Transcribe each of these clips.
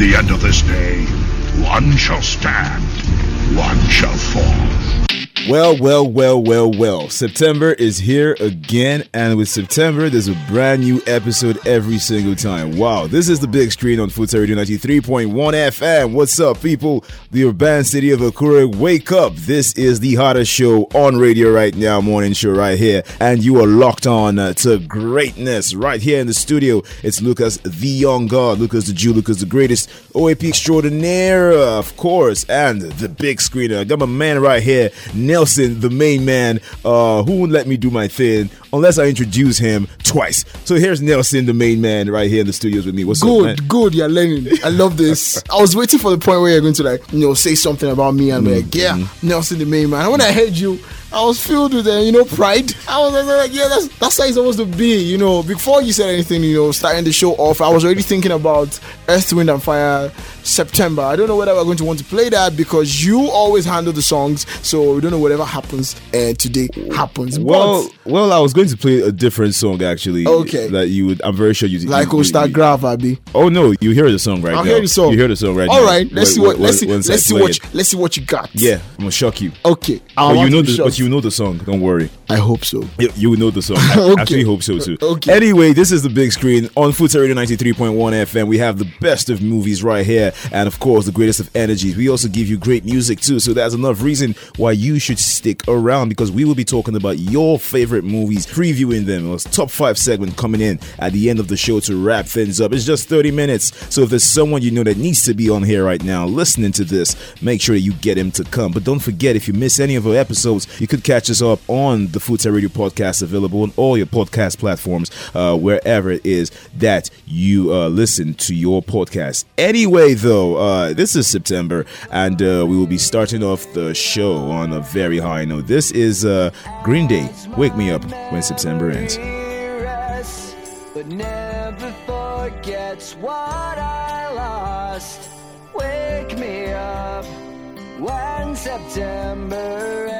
the end of this day, one shall stand, one shall fall. Well, well, well, well, well. September is here again, and with September, there's a brand new episode every single time. Wow, this is the big screen on Futa Radio 93.1 FM. What's up, people? The urban city of Akure, wake up. This is the hottest show on radio right now, morning show right here, and you are locked on uh, to greatness right here in the studio. It's Lucas, the young god, Lucas the Jew, Lucas the greatest, OAP extraordinaire, of course, and the big screener. I got my man right here. Nelson, the main man, uh, who won't let me do my thing unless I introduce him twice. So here's Nelson, the main man, right here in the studios with me. What's good, up, man? good. You're learning. I love this. I was waiting for the point where you're going to like, you know, say something about me and be like, yeah, Mm-hmm. Nelson, the main man. And when I heard you, I was filled with, uh, you know, pride. I was, I was like, yeah, that's that's how it's supposed to be. You know, before you said anything, you know, starting the show off, I was already thinking about Earth, Wind and Fire September. I don't know whether we're going to want to play that because you always handle the songs, so we don't know whatever happens uh, today happens. Well, but, well, I was going to play a different song actually. Okay. That you would. I'm very sure you. like you, you- Abby. Oh no, you hear the song right I'll now. hear the song. You hear the song right now. All right, let's see Wait, what wait, let's see let's see what you, let's see what you got. Yeah, I'm gonna shock you. Okay. I But you know the, but. You know the song. Don't worry. I hope so. You, you know the song. I Okay. actually hope so too. Okay. Anyway, this is the big screen on Futa Radio 93.1 FM. We have the best of movies right here, and of course, the greatest of energies. We also give you great music too, so that's enough reason why you should stick around because we will be talking about your favorite movies, previewing them. It was top five segment coming in at the end of the show to wrap things up. It's just 30 minutes, so if there's someone you know that needs to be on here right now listening to this, make sure you get him to come. But don't forget, if you miss any of our episodes, you could catch us up on the Food Futa Radio podcast, available on all your podcast platforms, uh, wherever it is that you uh, listen to your podcast. Anyway, though, uh, this is September, and uh, we will be starting off the show on a very high note. This is uh, Green Day. Wake me up when September ends. but never forgets what I lost. Wake me up when September ends.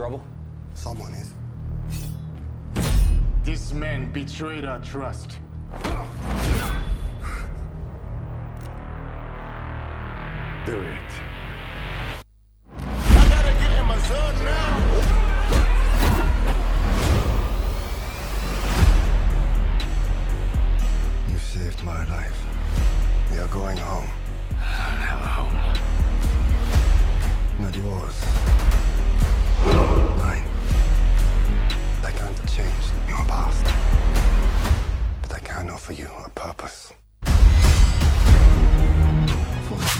Trouble? Someone is. This man betrayed our trust. Do it. Purpose.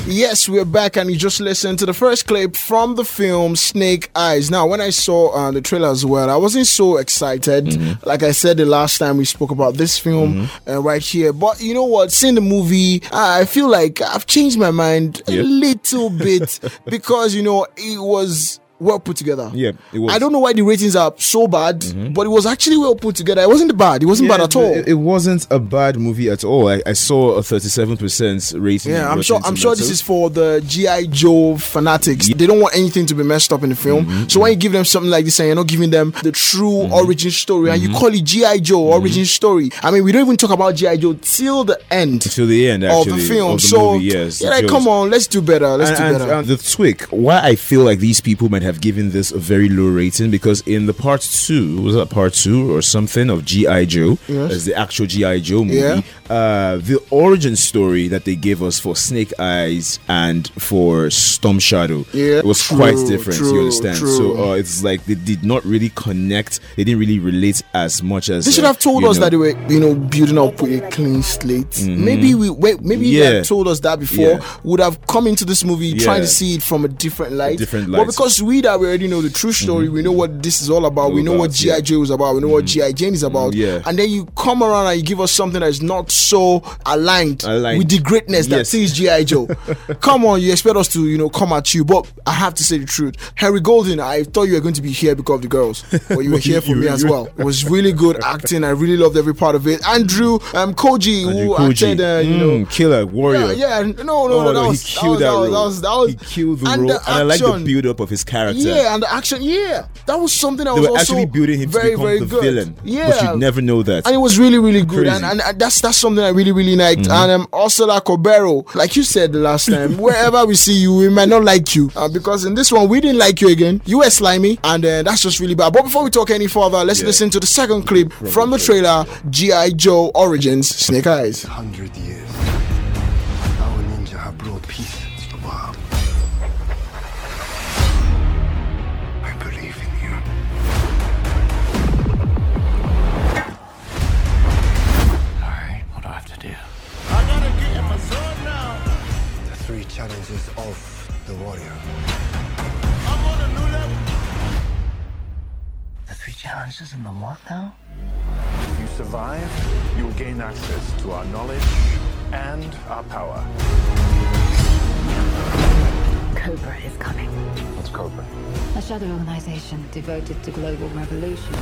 Yes, we're back, and you just listened to the first clip from the film Snake Eyes. Now, when I saw uh, the trailer as well, I wasn't so excited. Mm-hmm. Like I said the last time we spoke about this film uh, right here. But you know what? Seeing the movie, I feel like I've changed my mind a little bit because you know it was well put together. Yeah, it was. Mm-hmm. I don't know why the ratings are so bad, but it was actually well put together. It wasn't bad. It wasn't bad at all. It, it wasn't a bad movie at all. I, I saw a 37% rating. Yeah, I'm sure. I'm sure this is for the GI Joe fanatics. They don't want anything to be messed up in the film. Mm-hmm, So when you give them something like this, and you're not giving them the true origin story, and you Mm-hmm. call it GI Joe origin story. I mean, we don't even talk about GI Joe till the end Till the end, of the film. of the so movie, yes. yeah, like, come on, let's do better. Let's and, do better. and the tweak, why I feel like these people might have given this a very low rating because in the part two, was that part two or something of G.I. Joe, Yes. as the actual G.I. Joe movie, Yeah. uh, the origin story that they gave us for Snake Eyes and for Storm Shadow Yeah, was true, quite different, you understand? true. So uh, it's like they did not really connect, they didn't really relate as much as. They should uh, have told us know, that they were, you know, building up with a clean slate. Maybe we, wait, maybe they Yeah. had told us that before. Would have come into this movie trying to see it from a different light. different But light. because we that we already know the true story. We know what this is all about. we know what about. GI Joe is about. We know what GI Jane is about. yeah. And then you come around and you give us something that is not so aligned, Aligned. with the greatness that Yes. is GI Joe. come on, you expect us to you know come at you, but I have to say the truth. Henry Golding, I thought you were going to be here because of the girls, but you were here for You- me as well. It was really good acting. I really loved every part of it. Andrew um, Koji, Andrew who Koji. acted, uh, you Mm, know. killer warrior. Yeah, yeah, no, no, Oh, no, that no, was, he killed that, was, that was that was he killed the and role, the and I like the build up of his character. Yeah, and the action, yeah, that was something that they was were also actually building him very, to become very the good. villain. Yeah, but you'd never know that. and it was really, really good, and, and, and that's that's something I really, really liked. Mm-hmm. And um, Úrsula Corberó, like you said the last time, wherever we see you, we might not like you uh, because in this one we didn't like you again. You were slimy, and uh, that's just really bad. But before we talk any further, let's Yeah. listen to the second clip from the trailer, GI Joe Origins, Snake Eyes. Hundred years. Challenges in the what now? If you survive, you'll gain access to our knowledge and our power. Cobra is coming. What's Cobra? A shadow organization devoted to global revolution.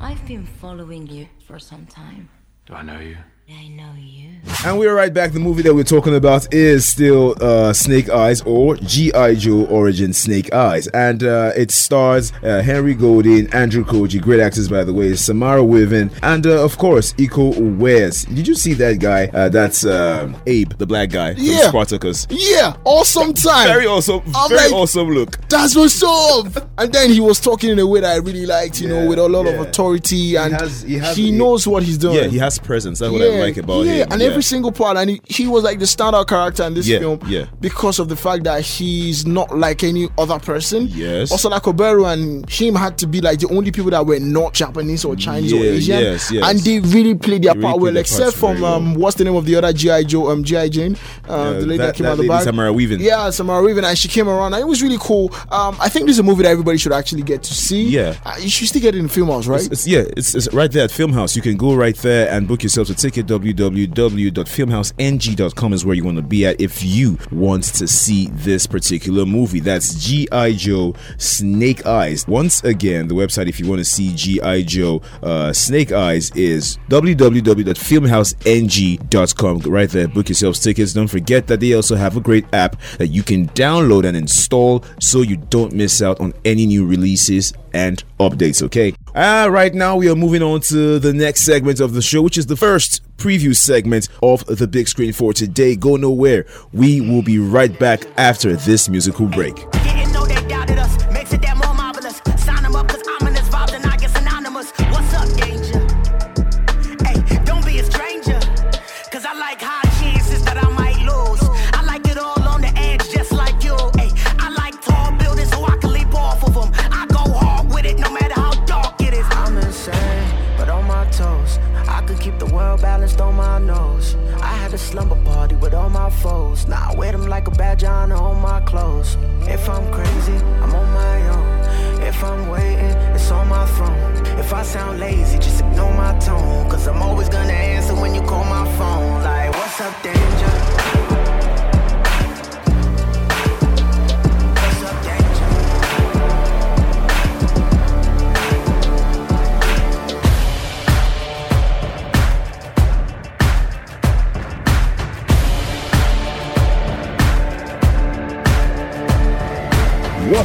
I've been following you for some time. Do I know you? I know you. And we're right back. The movie that we're talking about is still uh, Snake Eyes or G.I. Joe Origin Snake Eyes. And uh, it stars uh, Henry Golding, Andrew Koji, great actors by the way, Samara Weaving, and uh, of course, Iko Uwais. Did you see that guy? Uh, that's uh, Abe, the black guy from Yeah. Spartacus. Yeah, awesome time. Very awesome, I'm very like- awesome look. That's what's up. And then he was talking in a way that I really liked, you know, with a lot yeah. of authority, and he, has- he has- he- knows what he's doing. Yeah, he has presence. That's what I like about yeah, him. and every single part, and he, he was like the standout character in this Yeah, film, yeah. because of the fact that he's not like any other person. Yes. Also, like Oberu and him had to be like the only people that were not Japanese or Chinese or Asian, yes, yes. and they really played their They part played well, except from well. um, what's the name of the other GI Joe, um, GI Jane, uh, the lady that, that- came that out the back, Samara Weaving. Yeah, Samara Weaving, and she came around, and it was really cool. Um, I think this is a movie that everybody should actually get to see. Yeah. uh, you should still get it in film house, right? It's, it's- yeah, it's, it's right there at Filmhouse. You can go right there and book yourself a ticket. www.filmhouseng.com is where you want to be at if you want to see this particular movie. That's G.I. Joe Snake Eyes. Once again, the website, if you want to see G.I. Joe uh, Snake Eyes, is www.filmhouseng.com. Right there, book yourselves tickets. Don't forget that they also have a great app that you can download and install so you don't miss out on any new releases and updates, okay? Uh, right now, we are moving on to the next segment of the show, which is the first preview segment of the big screen for today. Go nowhere. We will be right back after this musical break.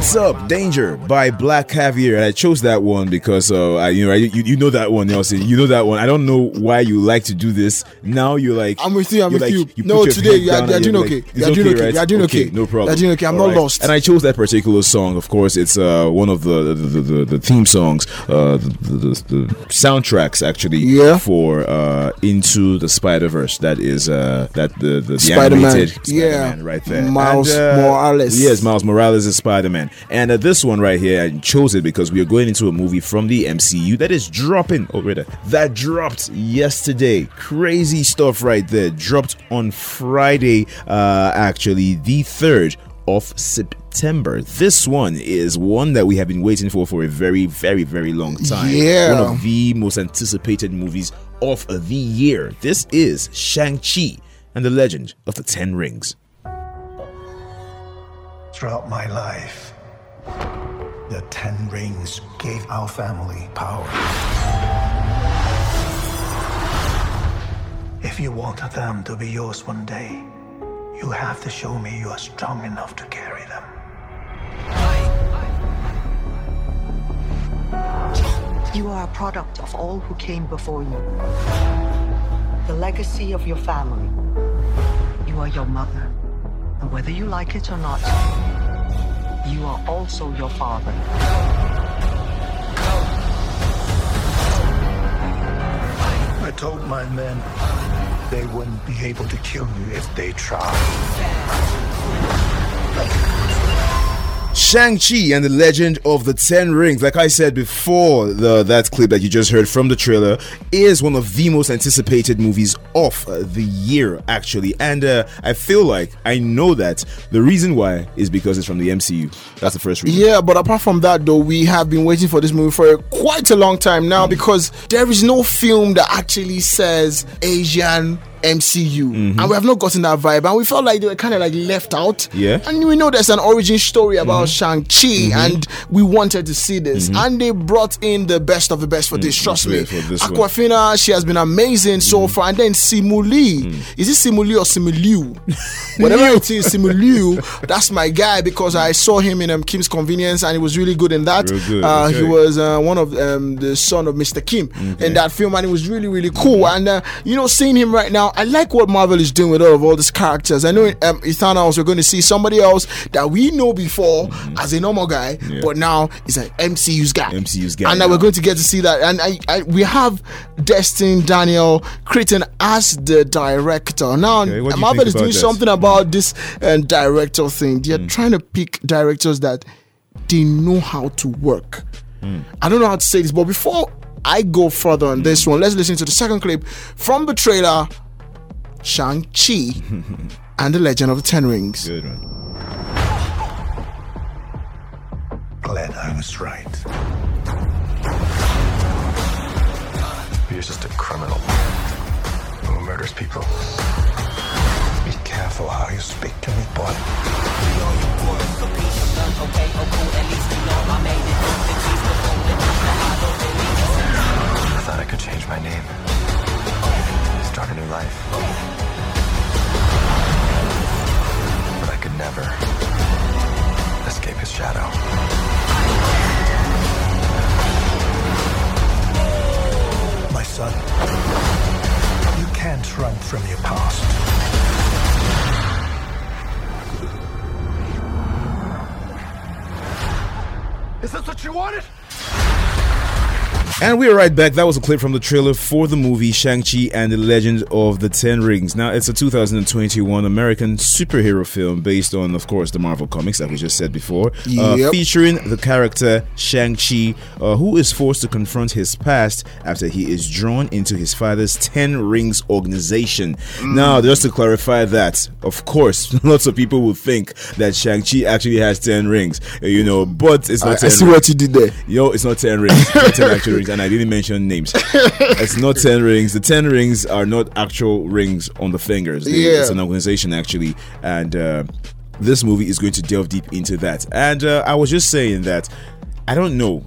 What's up, Danger by Black Caviar. And I chose that one because uh, I, you know, I, you, you know that one, Nelson. You know that one. I don't know why you like to do this. Now you're like, I'm with you. I'm with like- you. put no, today you are, you are doing okay. like, You are doing okay. right? You are doing okay. No problem. You are doing okay. I'm All not right. lost. And I chose that particular song. Of course, it's uh, one of the the, the, the, the theme songs, uh, the, the, soundtracks actually Yeah. for uh, Into the Spider Verse. That is uh, that the the, the Spider-Man. animated Yeah. Spider-Man right there. Miles And, uh, Morales. Yes, Miles Morales is Spider Man. And uh, this one right here, I chose it because we are going into a movie from the MCU that is dropping. Oh, right there. That dropped yesterday. Crazy stuff right there. Dropped on Friday, uh, actually, the 3rd of September. This one is one that we have been waiting for for a very, very, very long time. Yeah. One of the most anticipated movies of the year. This is Shang-Chi and the Legend of the Ten Rings. Throughout my life, the Ten Rings gave our family power. If you want them to be yours one day, you have to show me you are strong enough to carry them. You are a product of all who came before you. The legacy of your family. You are your mother. And whether you like it or not, you are also your father. I told my men they wouldn't be able to kill you if they tried. Shang-Chi and the Legend of the Ten Rings, like I said before, the that clip that you just heard from the trailer is one of the most anticipated movies of uh, the year, actually. And uh, I feel like I know that the reason why is because it's from the MCU. That's the first reason. Yeah, but apart from that, though, we have been waiting for this movie for quite a long time now because there is no film that actually says Asian MCU, Mm-hmm. and we have not gotten that vibe, and we felt like they were kind of like left out. Yeah. Mm-hmm. and we know there's an origin story about Shang Chi, and we wanted to see this, and they brought in the best of the best for this. Trust me, Mm, this one. Mm. Awkwafina, she has been amazing so far, and then Simuli, is it Simuli or Simuliu? Whatever it is, Simuliu, that's my guy because I saw him in um, Kim's Convenience, and he was really good in that. Good, Uh, He was uh, one of um, the son of Mr. Kim in that film, and it was really, really cool. And uh, you know, seeing him right now, I like what Marvel is doing with all of all these characters. I know in um, Eternals, we're going to see somebody else that we know before as a normal guy, Mm-hmm. Yeah. but now he's an MCU's guy. MCU's guy and now now. we're going to get to see that. And I, I, we have Destin Daniel Cretton as the director. Now, Okay, Marvel is doing that? something about this uh, director thing. They're Mm. trying to pick directors that they know how to work. Mm. I don't know how to say this, but before I go further on this one, let's listen to the second clip from the trailer Shang-Chi and the Legend of the Ten Rings. Good one. Glad I was right. You're just a criminal who murders people. Be careful how you speak to me, boy. I thought I could change my name, start a new life. But I could never escape his shadow. My son, you can't run from your past. Is this what you wanted? And we are right back. That was a clip from the trailer for the movie Shang-Chi and the Legend of the Ten Rings. Now, it's a 2021 American superhero film based on, of course, the Marvel Comics that we just said before, uh, featuring the character Shang-Chi, uh, who is forced to confront his past after he is drawn into his father's Ten Rings organization. Now, just to clarify that, of course, lots of people will think that Shang-Chi actually has 10 rings, uh, you know, but it's not I, I 10 see rings. what you did there. Yo, it's not 10 rings. It's not 10 actual rings. And I didn't mention names. it's not 10 rings. The 10 rings are not actual rings on the fingers. They- Yeah. It's an organization, actually. And uh, this movie is going to delve deep into that. And uh, I was just saying that I don't know.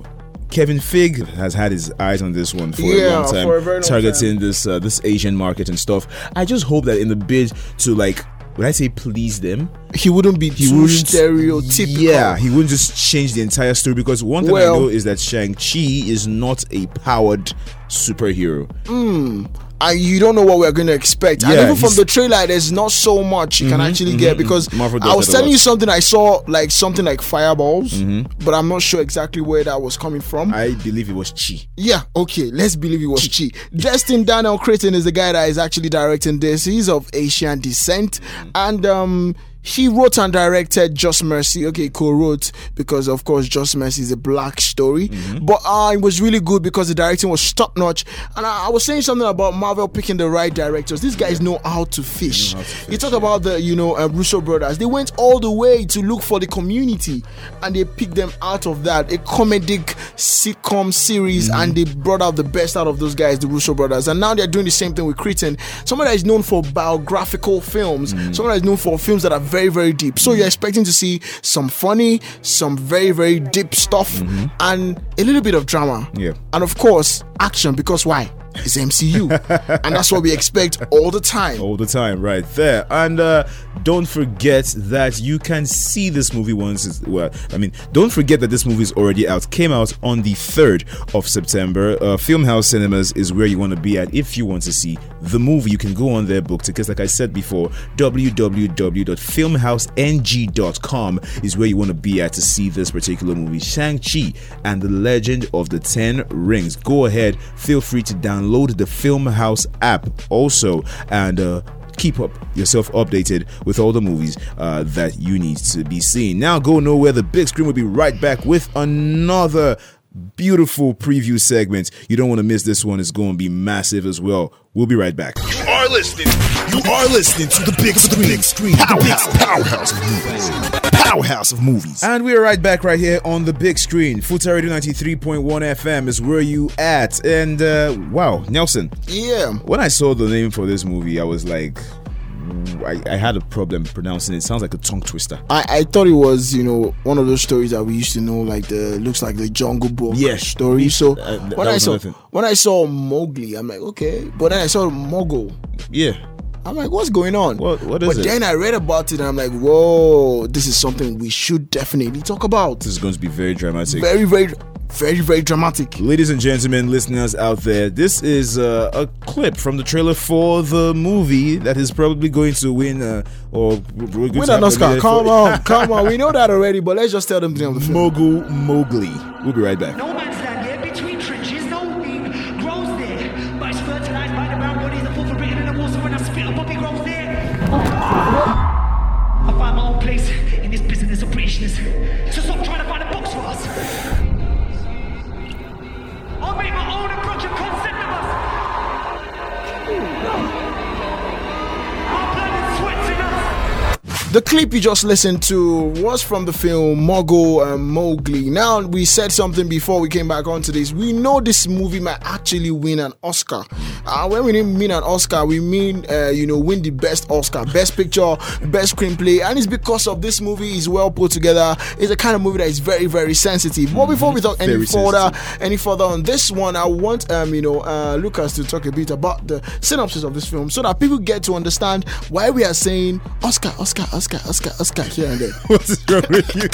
Kevin Feige has had his eyes on this one for a long time, for a very long targeting this uh, this Asian market and stuff. I just hope that in the bid to like, would I say please them? He wouldn't be He too wouldn't- stereotypical. Yeah, he wouldn't just change the entire story because one thing Well- I know is that Shang-Chi is not a powered superhero. Hmm. And you don't know what we're going to expect. and Yeah, even from the trailer, there's not so much you can Mhm, actually mhm, get because Marvel does I was telling you something. I saw like something like fireballs, Mhm. but I'm not sure exactly where that was coming from. I believe it was Chi. yeah, okay, let's believe it was Chi. Destin Daniel Cretton is the guy that is actually directing this. He's of Asian descent, and um, he wrote and directed Just Mercy. Okay, co-wrote because of course Just Mercy is a black story, Mm-hmm. but uh, it was really good because the directing was top notch. And I, I was saying something about Marvel picking the right directors. These guys know how to fish. you talk about the you know uh, Russo brothers. They went all the way to look for the community, and they picked them out of that a comedic sitcom series, Mm-hmm. and they brought out the best out of those guys, the Russo brothers. And now they're doing the same thing with Cretton. Someone that is known for biographical films, Mm-hmm. someone that is known for films that are very very very deep. So you're expecting to see some funny, some very very deep stuff, and a little bit of drama. Mm-hmm. Yeah. And of course, action because why? It's MCU. and that's what we expect all the time. all the time right there. And uh don't forget that you can see this movie once it's, well i mean don't forget that this movie is already out came out on the 3rd of september. Uh, filmhouse cinemas is where you want to be at if you want to see the movie. You can go on there book tickets like i said before www.filmhouseng.com is where you want to be at to see this particular movie. Shang-chi and the legend of the 10 rings. Go ahead feel free to download the filmhouse app also and uh keep up yourself updated with all the movies uh, that you need to be seen. Now go nowhere. The big screen will be right back with another beautiful preview segment. You don't want to miss this one. It's going to be massive as well. We'll be right back. You are listening. You are listening to the big screen. The Big screen. Powerhouse. Powerhouse of movies. Powerhouse of movies. And we're right back right here on the big screen. Futa Radio 93.1 FM is where you at. And uh, wow, Nelson. Yeah. When I saw the name for this movie, I was like, I, I had a problem pronouncing it. It sounds like a tongue twister. I, I thought it was, you know, one of those stories that we used to know, like the looks like the Jungle Book Yes. story. So Uh, th- when I saw thing. when I saw Mowgli, I'm like, okay. But then I saw Mogul. Yeah. I'm like, what's going on? What, what is but it? then I read about it and I'm like, whoa, this is something we should definitely talk about. this is going to be very dramatic. Very, very, very, very dramatic. Ladies and gentlemen, listeners out there, this is uh, a clip from the trailer for the movie that is probably going to win uh, or we're going to Win have an Oscar. Come for- on, come on. We know that already, but let's just tell them the name of the film. Mogul Mowgli. We'll be right back. No The clip you just listened to was from the film Mogul and Mowgli. Now, we said something before we came back onto this. We know this movie might actually win an Oscar. Uh, when we mean an Oscar, we mean, uh, you know, win the best Oscar, best picture, best screenplay. And it's because of this movie is well put together. It's a kind of movie that is very, very sensitive. But before we talk any Very further, any further on this one, I want, um, you know, uh, Lucas to talk a bit about the synopsis of this film so that people get to understand why we are saying Oscar, Oscar, Oscar, Oscar, Oscar here and there. What's wrong with you?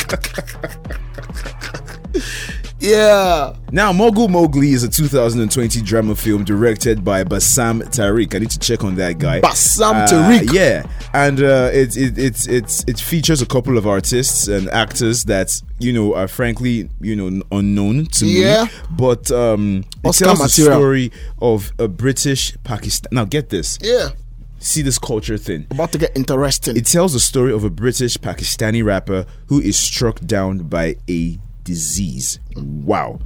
Yeah. Now, Mogul Mowgli is a 2020 drama film directed by Bassam Tariq. I need to check on that guy. Bassam Uh, Tariq. Yeah, and uh, it, it it it it features a couple of artists and actors that you know are frankly you know unknown to Yeah. me. But um, it Oscar tells the story of a British Pakistan. Now, get this. Yeah. See this culture thing. About to get interesting. It tells the story of a British Pakistani rapper who is struck down by a disease. Wow.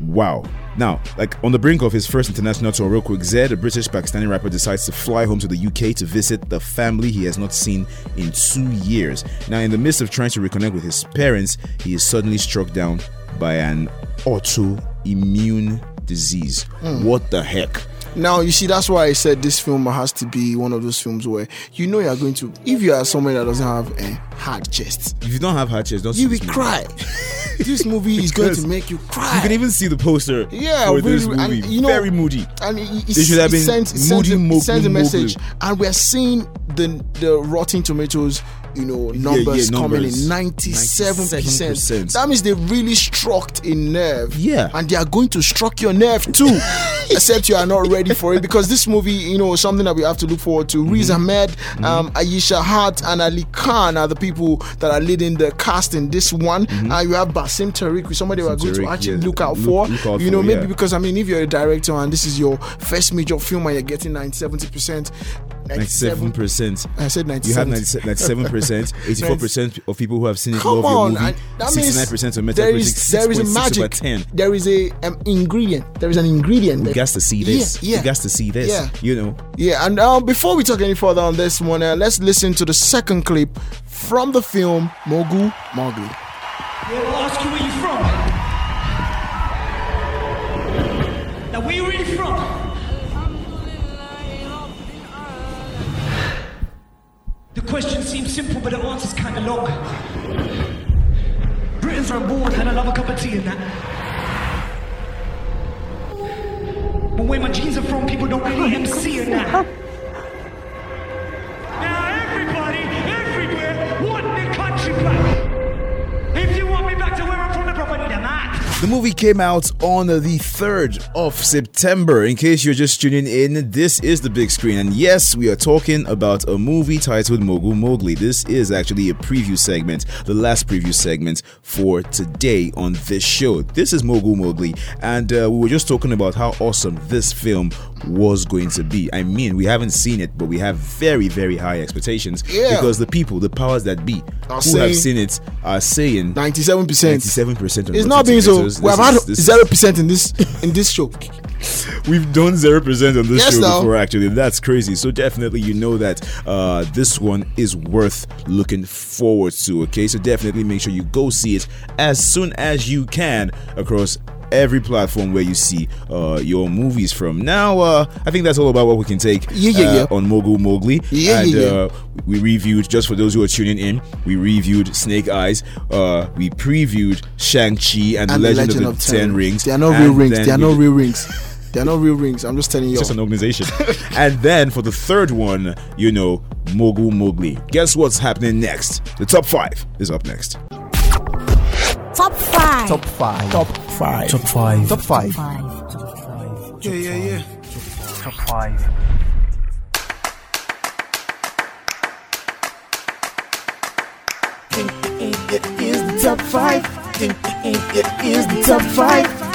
Wow. Now, like on the brink of his first international tour, real quick, Zed, a British Pakistani rapper, decides to fly home to the UK to visit the family he has not seen in two years. Now, in the midst of trying to reconnect with his parents, he is suddenly struck down by an autoimmune disease. Hmm. What the heck? Now you see that's why I said this film has to be one of those films where you know you're going to if you are someone that doesn't have a hard chest, If you don't have heart chest, don't you will cry. this movie is going to make you cry. You can even see the poster yeah, for this really, and, you know, Very moody. And it, it, It should have been sends, sends, Moody a- Mowgli sends a message, Mowgli. and we're seeing the the Rotten Tomatoes, you know, numbers yeah, coming numbers. in ninety seven percent. 97%. That means they really struck a nerve. Yeah. and they are going to struck your nerve too, except you are not ready for it because this movie, you know, is something that we have to look forward to. Mm-hmm. Riz Ahmed, um, Aiysha Hart, and Ali Khan are the people that are leading the cast in this one. And you have Bassam Tariq, who's somebody we're going to Mm-hmm. Actually yeah. look out for. look out you know, for, maybe yeah. because I mean, if you're a director and this is your first major film and you're getting 90 70 percent, Ninety-seven percent. I said You have 97. 97 percent, 84 percent of people who have seen it Come love on, your movie. that means 69 percent of there Metacritic, is there is a magic. 10. There is a um, ingredient. There is an ingredient. We there. got to see this. Yeah, yeah. We got to see this. Yeah. You know. Yeah, and uh, before we talk any further on this one, uh, let's listen to the second clip from the film Mogul Mowgli. Yeah, I'll The question seems simple, but the answer's kind of long. Britain's on board, and I love a cup of tea in that. But where my genes are from, people don't really MC in that. The movie came out on the 3rd of September. In case you're just tuning in, this is the big screen. And yes, we are talking about a movie titled Mogul Mowgli. This is actually a preview segment, the last preview segment for today on this show. This is Mogul Mowgli. And uh, we were just talking about how awesome this film was going to be. I mean, we haven't seen it, but we have very, very high expectations. Yeah. Because the people, the powers that be, Are who saying- have seen it, are saying 97%. 97% on It's not being so. Tomatoes. We have had is- this is- zero percent in this in this show. We've done zero percent on this Yes, show now. before, actually. That's crazy. So definitely, you know that uh, this one is worth looking forward to. Okay, so definitely make sure you go see it as soon as you can across every platform where you see uh, your movies from. Now, uh, I think that's all about what we can take Yeah, yeah, uh, yeah. on Mogul Mowgli. Yeah, and yeah, yeah. Uh, we reviewed just for those who are tuning in. We reviewed Snake Eyes. Uh, we previewed Shang Chi and, And the Legend, of, the Ten Rings. They are not And real rings. then They are we not real rings. They are not real rings. I'm just telling you. it's just an organization. and then for the third one, you know, Mogul Mowgli. Guess what's happening next? The top five is up next. Top five. Top five. Top five. Top five. Top five. Yeah, yeah, yeah. Top five. It is the top five. It is the top five.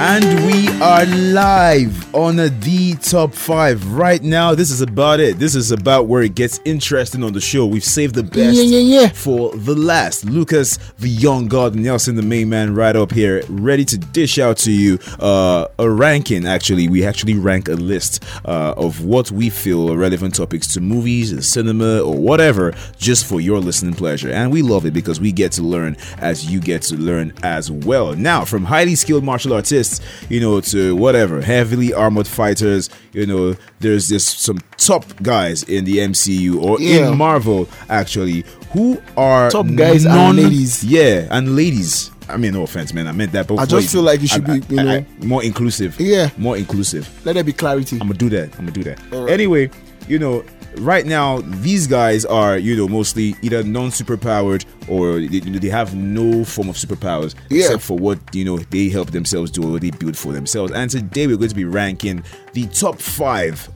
And we are live on the top five right now. This is about it. This is about where it gets interesting on the show. We've saved the best Yeah, yeah, yeah. for the last. Lucas, the young god, Nelson, the main man, right up here, ready to dish out to you uh, a ranking. Actually, we actually rank a list uh, of what we feel are relevant topics to movies, and cinema, or whatever, just for your listening pleasure. And we love it because we get to learn as you get to learn as well. Now, from highly skilled martial artists, you know, to whatever, heavily armored fighters, you know, there's this some top guys in the MCU or Yeah. in Marvel actually who are Top guys and non- ladies. Yeah, and ladies. I mean, no offense, man. I meant that. Both I just feel like you should I- be, you I- know- I- more inclusive. Yeah. more inclusive. Let there be clarity. I'm gonna do that. I'm gonna do that. Alright. Anyway, you know, right now these guys are you know mostly either non-superpowered or they, they have no form of superpowers Yeah. except for what you know they help themselves do or they build for themselves. And today we're going to be ranking the top five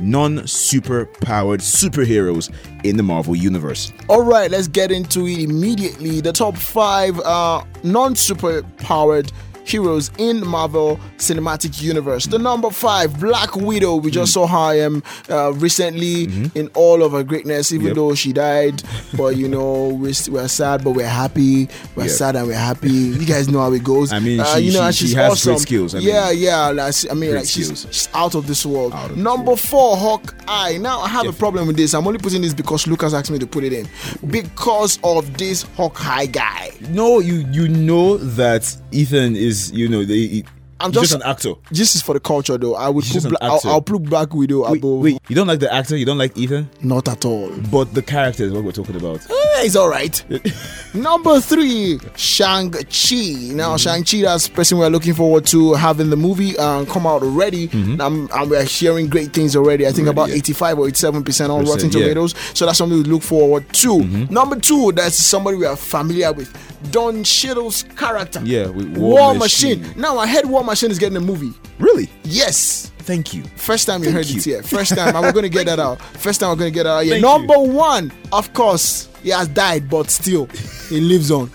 non-superpowered superheroes in the Marvel universe. All right, let's get into it immediately. The top five uh, non-super powered heroes in Marvel Cinematic Universe. The number five, Black Widow. We just saw her um, uh, recently in all of her greatness, even Mm-hmm. Yep. though she died. But you know, we're, we're sad, but we're happy. We're Yep. sad and we're happy. You guys know how it goes. I mean, Uh, she- you know, she- and she she's has awesome. great skills. I mean, yeah, yeah. like, I mean, like she's, she's out of this world. Of this number four, Hawkeye. Now I have a problem with this. I'm only putting this because Lucas asked me to put it in because of this Hawkeye guy. No, you you know that Ethan is you know they. I'm he's just, an actor. This is for the culture, though. I would put bla- I'll. I'll put Black Widow Wait, above. wait, you don't like the actor? You don't like Ethan? Not at all. But the character is what we're talking about. Eh, it's all right. Number three, Shang Chi. Now, Shang Chi, that's the person we're looking forward to having the movie uh, come out already. Um, and we're hearing great things already. I think Already, about yeah. 85 or 87 percent on Rotten yeah. Tomatoes. So that's something we look forward to. Number two, that's somebody we are familiar with. Don Cheadle's character. Yeah, War, War Machine. Machine. Now I heard War Machine is getting a movie. Really? Yes. Thank you. First time you Thank heard you. it here. First time. and we're going to get that out. First time we're going to get that out here. Thank Number one, of course, he has died, but still, he lives on.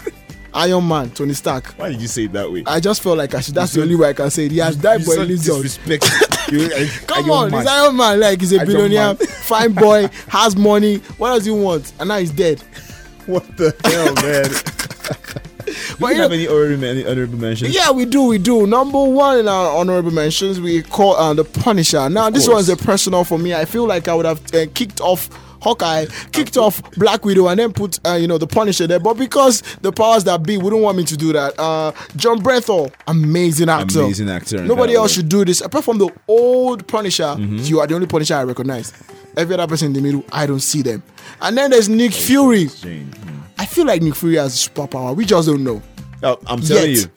Iron Man, Tony Stark. Why did you say it that way? I just felt like I should. That's the only way I can say it. He has died, You but he lives on. Come on, mad? he's Iron Man. Like he's a Iron billionaire, Man. fine boy, has money. What does he want? And now he's dead. What the hell, man? But Do you have know- any honorable, honorable mentions? Yeah, we do, we do. Number one in our honorable mentions, we call uh, the Punisher. Now, this course. one's a personal for me. I feel like I would have uh, kicked off Hawkeye, kicked off Black Widow, and then put uh, you know the Punisher there. But because the powers that be wouldn't want me to do that, uh, Jon Bernthal, amazing actor, Amazing actor Nobody else way. should do this apart from the old Punisher. Mm-hmm. You are the only Punisher I recognize. Every other person in the middle, I don't see them. And then there's Nick Fury. I feel like Nick Fury has a superpower. We just don't know. Oh, I'm telling Yet. you,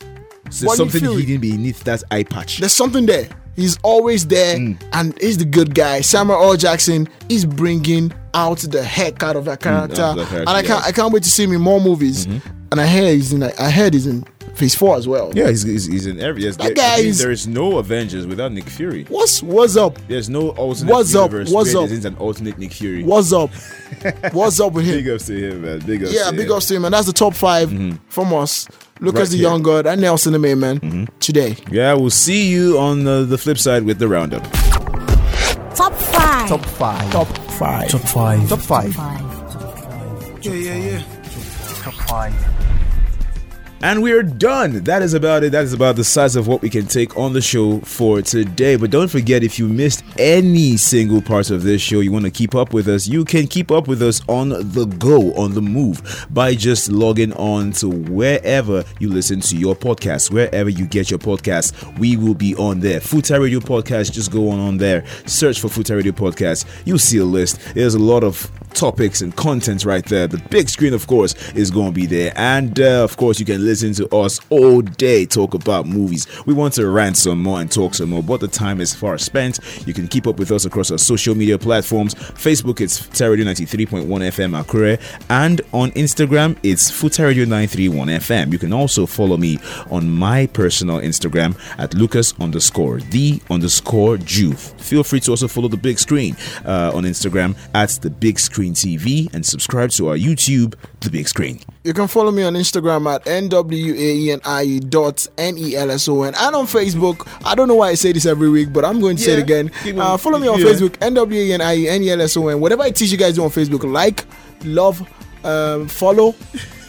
there's But something Fury- hidden beneath that eye patch. There's something there. He's always there, Mm. and he's the good guy. Samuel L. Jackson is bringing out the heck out of that character, out of that character, and I can't, yes. Mm-hmm. I can't wait to see him in more movies. And I hear he's in, I heard he's in Phase Four as well. Yeah, he's, he's, he's in every. Yes, That there, guy I mean, is- there is no Avengers without Nick Fury. What's what's up? There's no alternate What's up? What's where up? there isn't an alternate Nick Fury. What's up? What's up with him? Big ups to him, man. Big ups. yeah, to big him. ups to him, and that's the top 5 mm-hmm. from us. Lucas Right the here. Young God and Nelson the Main Man mm-hmm. today. Yeah, we'll see you on the, the flip side with the roundup. Top five. Top five. Top five. Top five. Top five. Yeah, yeah, yeah. Top five. And we're done. That is about it. That is about the size of what we can take on the show for today. But don't forget, if you missed any single part of this show, you want to keep up with us, you can keep up with us on the go, on the move, by just logging on to wherever you listen to your podcast, wherever you get your podcast. We will be on there. Futa Radio Podcast, just go on on there, search for Futa Radio Podcast. You'll see a list. There's a lot of topics and content right there. The big screen, of course, is going to be there. And uh, of course, you can listen to us all day talk about movies. We want to rant some more and talk some more, but the time is far spent. You can keep up with us across our social media platforms. Facebook, it's Futaradio 93.1 FM Akure, and on Instagram, it's Futaradio 931 FM. You can also follow me on my personal Instagram at Lucas underscore the underscore Juve. Feel free to also follow the big screen uh, on Instagram at the big screen TV and subscribe to our YouTube, the big screen. You can follow me on Instagram at nwaenie dot n-e-l-s-o-n and on Facebook. I don't know why I say this every week, but I'm going to say it again. Uh, follow me on yeah. Facebook, n-w-a-n-i-e n-e-l-s-o-n. Whatever I teach you guys do on Facebook, like, love, um, follow.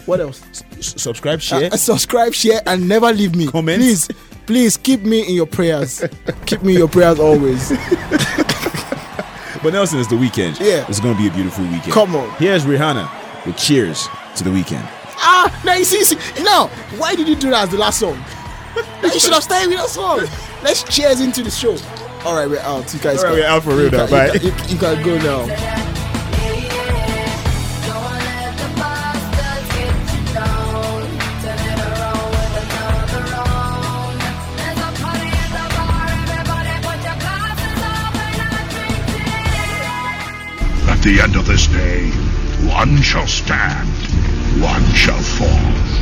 What else? S- subscribe, share. Uh, subscribe, share, and never leave me. Comment. Please, please keep me in your prayers. keep me in your prayers always. But Nelson, it's the weekend. Yeah. It's going to be a beautiful weekend. Come on. Here's Rihanna with Cheers to the Weekend. Ah, now you see, see, now why did you do that as the last song? You should have stayed with that song. Let's cheers into the show. All right, we're out. You guys. All right, can- we're out for real you now. can- Bye. You you, you can go now. At the end of this day, one shall stand, one shall fall.